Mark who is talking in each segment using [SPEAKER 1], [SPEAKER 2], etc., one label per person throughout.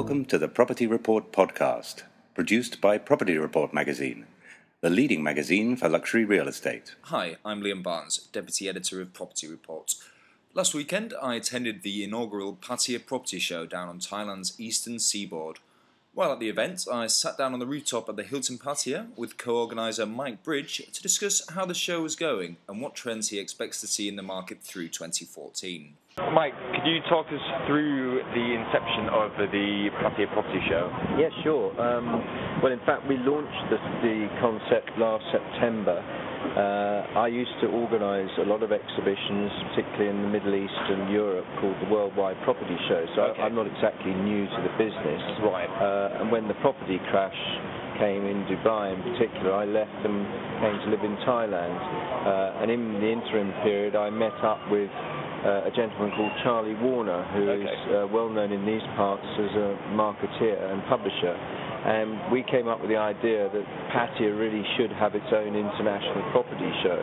[SPEAKER 1] Welcome to the Property Report podcast, produced by Property Report magazine, the leading magazine for luxury real estate.
[SPEAKER 2] Hi, I'm Liam Barnes, Deputy Editor of Property Report. Last weekend, I attended the inaugural Pattaya Property Show down on Thailand's eastern seaboard. While at the event, I sat down on the rooftop at the Hilton Pattaya with co organiser Mike Bridge to discuss how the show was going and what trends he expects to see in the market through 2014.
[SPEAKER 3] Mike, could you talk us through the inception of the Pattaya Property Show?
[SPEAKER 4] Yeah, sure. Um, well, in fact, we launched the, the concept last September. Uh, I used to organise a lot of exhibitions, particularly in the Middle East and Europe, called the Worldwide Property Show. So
[SPEAKER 3] Okay.
[SPEAKER 4] I, I'm not exactly new to the business.
[SPEAKER 3] Right.
[SPEAKER 4] Uh, and when the property crash came in Dubai in particular, I left and came to live in Thailand. Uh, and in the interim period, I met up with uh, a gentleman called Charlie Warner, who is
[SPEAKER 3] Okay.
[SPEAKER 4] uh, well known in these parts as a marketeer and publisher. And we came up with the idea that Pattaya really should have its own international property show.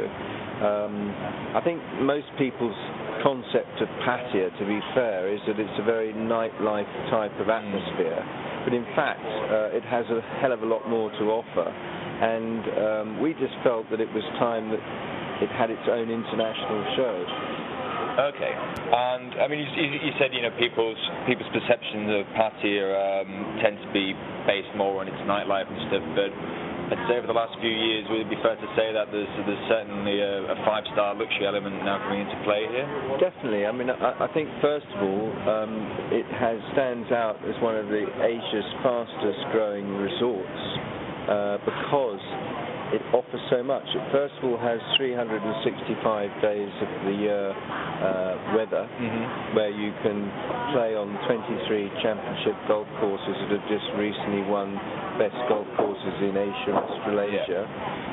[SPEAKER 4] Um, I think most people's concept of Pattaya, to be fair, is that it's a very nightlife type of atmosphere. But in fact, uh, it has a hell of a lot more to offer. And um, we just felt that it was time that it had its own international show.
[SPEAKER 3] Okay. And I mean, you, you- said you know people's people's perceptions of Pattaya um, tend to be based more on its nightlife and stuff, but. I'd say over the last few years, would it be fair to say that there's, there's certainly a, a five-star luxury element now coming into play here?
[SPEAKER 4] Definitely. I mean, I, I think first of all, um, it has stands out as one of the Asia's fastest-growing resorts uh, because it offers so much. It first of all has 365 days of the year uh, weather,
[SPEAKER 3] Mm-hmm.
[SPEAKER 4] where you can play on 23 championship golf courses that have just recently won best golf courses in Asia and Australasia.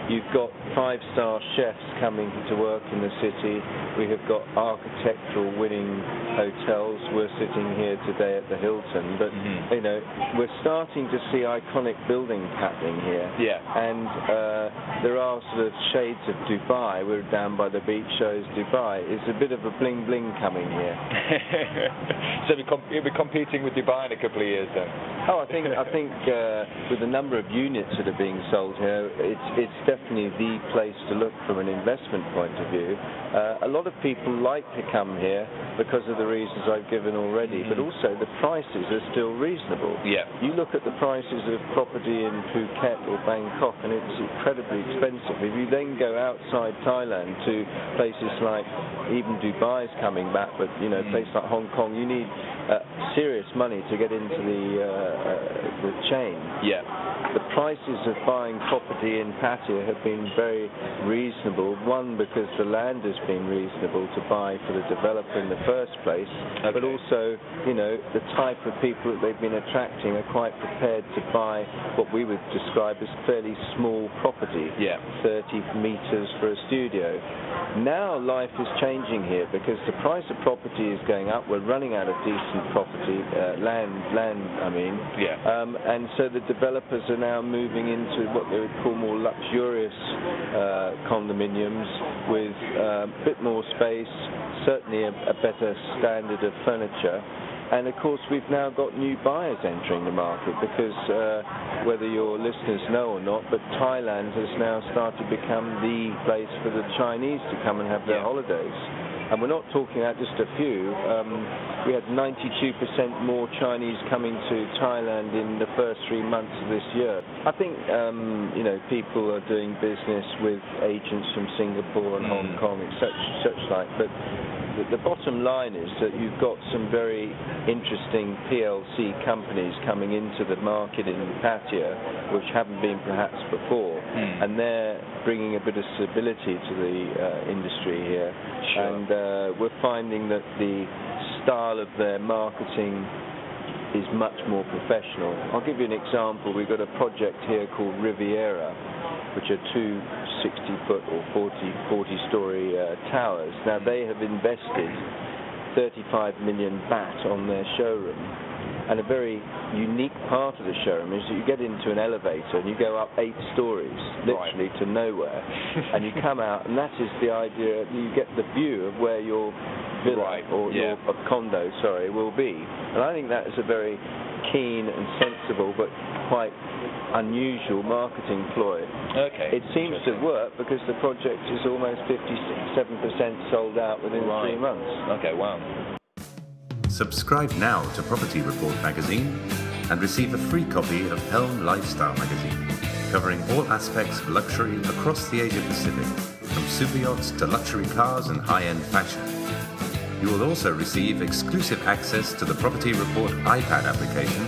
[SPEAKER 4] You've got five-star chefs coming to work in the city. We have got architectural winning hotels. We're sitting here today at the Hilton, but
[SPEAKER 3] Mhm.
[SPEAKER 4] you know we're starting to see iconic buildings happening here.
[SPEAKER 3] Yeah.
[SPEAKER 4] And uh, there are sort of shades of Dubai. We're down by the beach shows Dubai. It's a bit of a bling bling coming here.
[SPEAKER 3] so you'll be, com- you'll be competing with Dubai in a couple of years then?
[SPEAKER 4] Oh, I think I think uh, with the number of units that are being sold here, it's it's definitely the place to look from an investment point of view. Uh, a lot of people like to come here because of the reasons I've given already, but
[SPEAKER 3] Mhm.
[SPEAKER 4] also the prices are still reasonable.
[SPEAKER 3] Yeah.
[SPEAKER 4] You look at the prices of property in Phuket or Bangkok, and it's incredibly expensive. If you then go outside Thailand to places like even Dubai's coming back, but you know,
[SPEAKER 3] Mm.
[SPEAKER 4] places like Hong Kong, you need uh, serious money to get into the uh, uh, the chain.
[SPEAKER 3] Yeah.
[SPEAKER 4] The prices of buying property in Pattaya have been very reasonable. One, because the land has been reasonable to buy for the developer in the first place, but also, you know, the type of people that they've been attracting are quite prepared to buy what we would describe as fairly small property.
[SPEAKER 3] Yeah.
[SPEAKER 4] 30 meters for a studio. Now life is changing here because the price of property is going up. We're running out of decent property, uh, land, land, I mean.
[SPEAKER 3] Yeah.
[SPEAKER 4] Um, and so the developers are now moving into what they would call more luxurious uh, condominiums with uh, a bit more space, certainly a, a better standard of furniture. And of course, we've now got new buyers entering the market because uh, whether your listeners know or not, but Thailand has now started to become the place for the Chinese to come and have their
[SPEAKER 3] Yeah.
[SPEAKER 4] holidays. And we're not talking about just a few. Um, we had 92% more Chinese coming to Thailand in the first three months of this year. I think, um, you know, people are doing business with agents from Singapore and Hong
[SPEAKER 3] Mm.
[SPEAKER 4] Kong and such, such like, but the, the bottom line is that you've got some very interesting PLC companies coming into the market in Pattaya, which haven't been perhaps before,
[SPEAKER 3] Hmm.
[SPEAKER 4] and they're bringing a bit of stability to the uh, industry here.
[SPEAKER 3] Sure.
[SPEAKER 4] And uh, we're finding that the style of their marketing is much more professional. I'll give you an example. We've got a project here called Riviera, which are two 60-foot or 40, 40-story uh, towers. Now, they have invested 35 million baht on their showroom. And a very unique part of the showroom is that you get into an elevator and you go up eight stories, literally to nowhere, and you come out, and that is the idea. You get the view of where your villa
[SPEAKER 3] Right,
[SPEAKER 4] or
[SPEAKER 3] yeah.
[SPEAKER 4] your condo, sorry, will be. And I think that is a very keen and sensible, but quite unusual marketing ploy.
[SPEAKER 3] Okay.
[SPEAKER 4] It seems to work because the project is almost 57% sold out within
[SPEAKER 3] Right.
[SPEAKER 4] three months.
[SPEAKER 3] Okay, wow.
[SPEAKER 1] Subscribe now to Property Report magazine and receive a free copy of Helm Lifestyle magazine, covering all aspects of luxury across the Asia Pacific, from super yachts to luxury cars and high end fashion. You will also receive exclusive access to the Property Report iPad application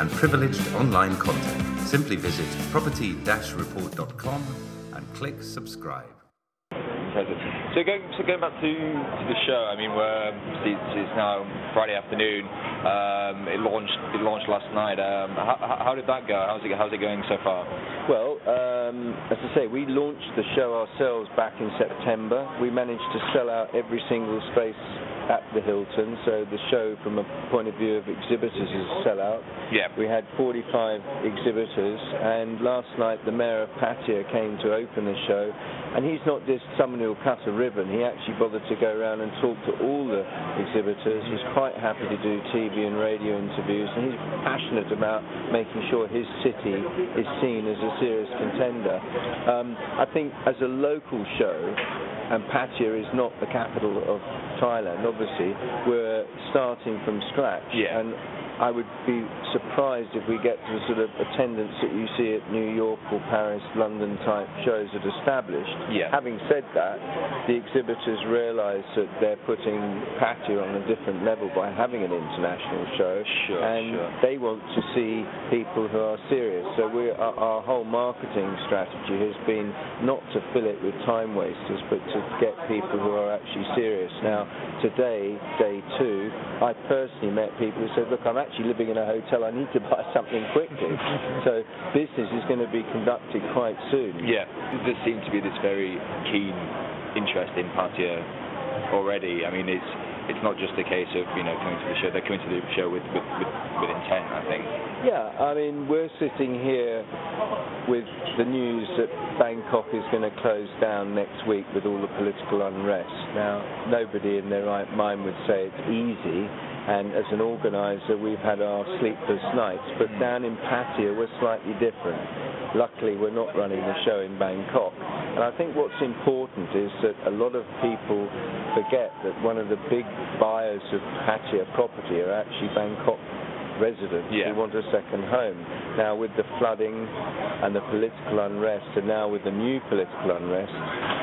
[SPEAKER 1] and privileged online content. Simply visit property-report.com and click subscribe.
[SPEAKER 3] So going, so going back to, to the show, I mean, it's, it's now Friday afternoon. Um, it launched it launched last night. Um, how, how- how did that go? How's it how's it going so far?
[SPEAKER 4] Well, um, as I say, we launched the show ourselves back in September. We managed to sell out every single space at the Hilton, so the show from a point of view of exhibitors is a sellout.
[SPEAKER 3] Yeah.
[SPEAKER 4] We had 45 exhibitors, and last night the mayor of Pattaya came to open the show. And he's not just someone who'll cut a ribbon, he actually bothered to go around and talk to all the exhibitors. He's quite happy to do TV and radio interviews, and he's passionate about making sure his city is seen as a serious contender. Um, I think as a local show, and Pattaya is not the capital of Thailand, obviously, we're starting from scratch.
[SPEAKER 3] Yeah.
[SPEAKER 4] And I would be surprised if we get to the sort of attendance that you see at New York or Paris, London type shows that are established.
[SPEAKER 3] Yeah.
[SPEAKER 4] Having said that, the exhibitors realise that they're putting Pattaya on a different level by having an international show,
[SPEAKER 3] Sure,
[SPEAKER 4] and
[SPEAKER 3] sure.
[SPEAKER 4] they want to see people who are serious. So we, our, our whole marketing strategy has been not to fill it with time wasters, but to get people who are actually serious. Now, today, day two, I personally met people who said, "Look, I'm actually living in a hotel. I need to buy something quickly." so business is going to be conducted quite soon.
[SPEAKER 3] Yeah. There seems to be this very keen interest in Pattaya already. I mean, it's it's not just a case of you know coming to the show. They're coming to the show with with, with, with intent. I think.
[SPEAKER 4] Yeah, I mean, we're sitting here with the news that Bangkok is going to close down next week with all the political unrest. Now, nobody in their right mind would say it's easy, and as an organizer, we've had our sleepless nights, but down in Pattaya, we're slightly different. Luckily, we're not running the show in Bangkok. And I think what's important is that a lot of people forget that one of the big buyers of Pattaya property are actually Bangkok residents
[SPEAKER 3] Yeah.
[SPEAKER 4] who want a second home. Now, with the flooding and the political unrest, and now with the new political unrest,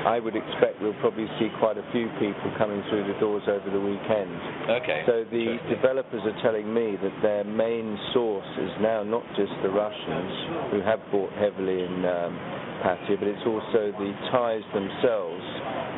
[SPEAKER 4] I would expect we'll probably see quite a few people coming through the doors over the weekend.
[SPEAKER 3] Okay.
[SPEAKER 4] So the developers are telling me that their main source is now not just the Russians, who have bought heavily in um, Pattaya, but it's also the Thais themselves,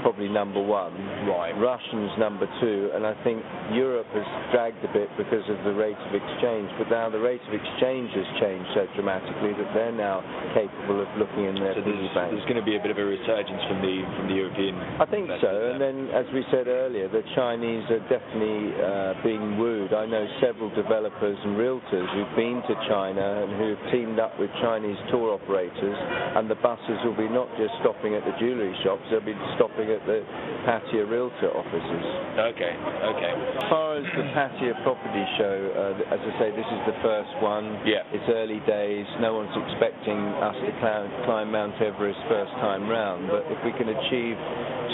[SPEAKER 4] probably number one.
[SPEAKER 3] Right.
[SPEAKER 4] Russians number two, and I think Europe has dragged a bit because of the rate of exchange. But now the rate of exchange has changed so dramatically that they're now capable of looking in their
[SPEAKER 3] So there's,
[SPEAKER 4] bank.
[SPEAKER 3] there's going to be a bit of a resurgence from the from the European.
[SPEAKER 4] I think so,
[SPEAKER 3] investors
[SPEAKER 4] and then as we said earlier, the Chinese are definitely uh, being wooed. I know several developers and realtors who've been to China and who've teamed up with Chinese tour operators, and the buses will be not just stopping at the jewellery shops, they'll be stopping at the Pattaya realtor offices.
[SPEAKER 3] Okay. Okay.
[SPEAKER 4] As far as the Pattaya property show, uh, as I say, this is the first one.
[SPEAKER 3] Yeah.
[SPEAKER 4] It's early days. No one's expecting us to climb, climb Mount Everest first time round. But if we can achieve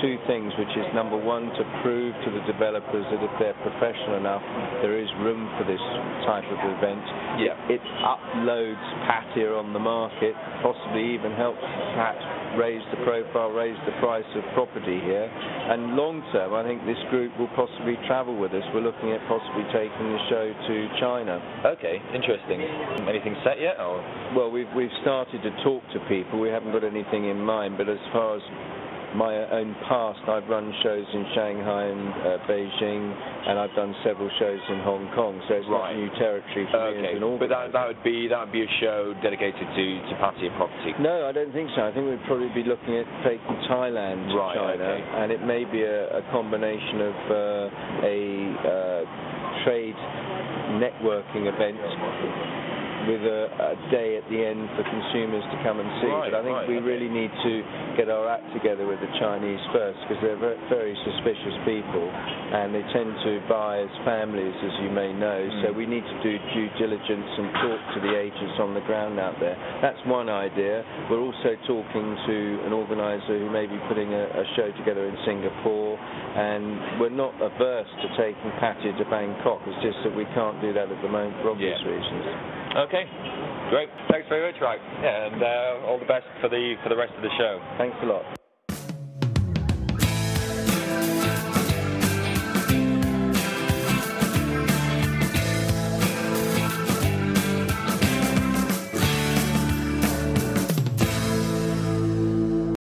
[SPEAKER 4] two things, which is number one, to prove to the developers that if they're professional enough, there is room for this type of event.
[SPEAKER 3] Yeah.
[SPEAKER 4] It uploads Pattaya on the market, possibly even helps perhaps raise the profile, raise the price of property here. And long term, I think this group will possibly travel with us. We're looking at possibly taking the show to China.
[SPEAKER 3] Okay. Interesting. Anything set yet? Or
[SPEAKER 4] Well, we've we've started to talk to people. We haven't got anything in mind, but as far as my own past, I've run shows in Shanghai and uh, Beijing, and I've done several shows in Hong Kong. So it's
[SPEAKER 3] Right.
[SPEAKER 4] not new territory for me as an
[SPEAKER 3] But that that would be that would be a show dedicated to to Pattaya property.
[SPEAKER 4] No, I don't think so. I think we'd probably be looking at taking Thailand
[SPEAKER 3] Right,
[SPEAKER 4] China,
[SPEAKER 3] okay.
[SPEAKER 4] and it may be a, a combination of uh, a uh, trade networking event with a, a, day at the end for consumers to come and see.
[SPEAKER 3] Right,
[SPEAKER 4] but I think
[SPEAKER 3] right,
[SPEAKER 4] we
[SPEAKER 3] okay.
[SPEAKER 4] really need to get our act together with the Chinese first because they're very, very suspicious people and they tend to buy as families, as you may know.
[SPEAKER 3] Mm.
[SPEAKER 4] So we need to do due diligence and talk to the agents on the ground out there. That's one idea. We're also talking to an organizer who may be putting a, a show together in Singapore and we're not averse to taking Pattaya to Bangkok. It's just that we can't do that at the moment for obvious
[SPEAKER 3] Yeah.
[SPEAKER 4] reasons.
[SPEAKER 3] Okay, great. Thanks very much, right? And uh, all the best for the for the rest of the show.
[SPEAKER 4] Thanks a lot.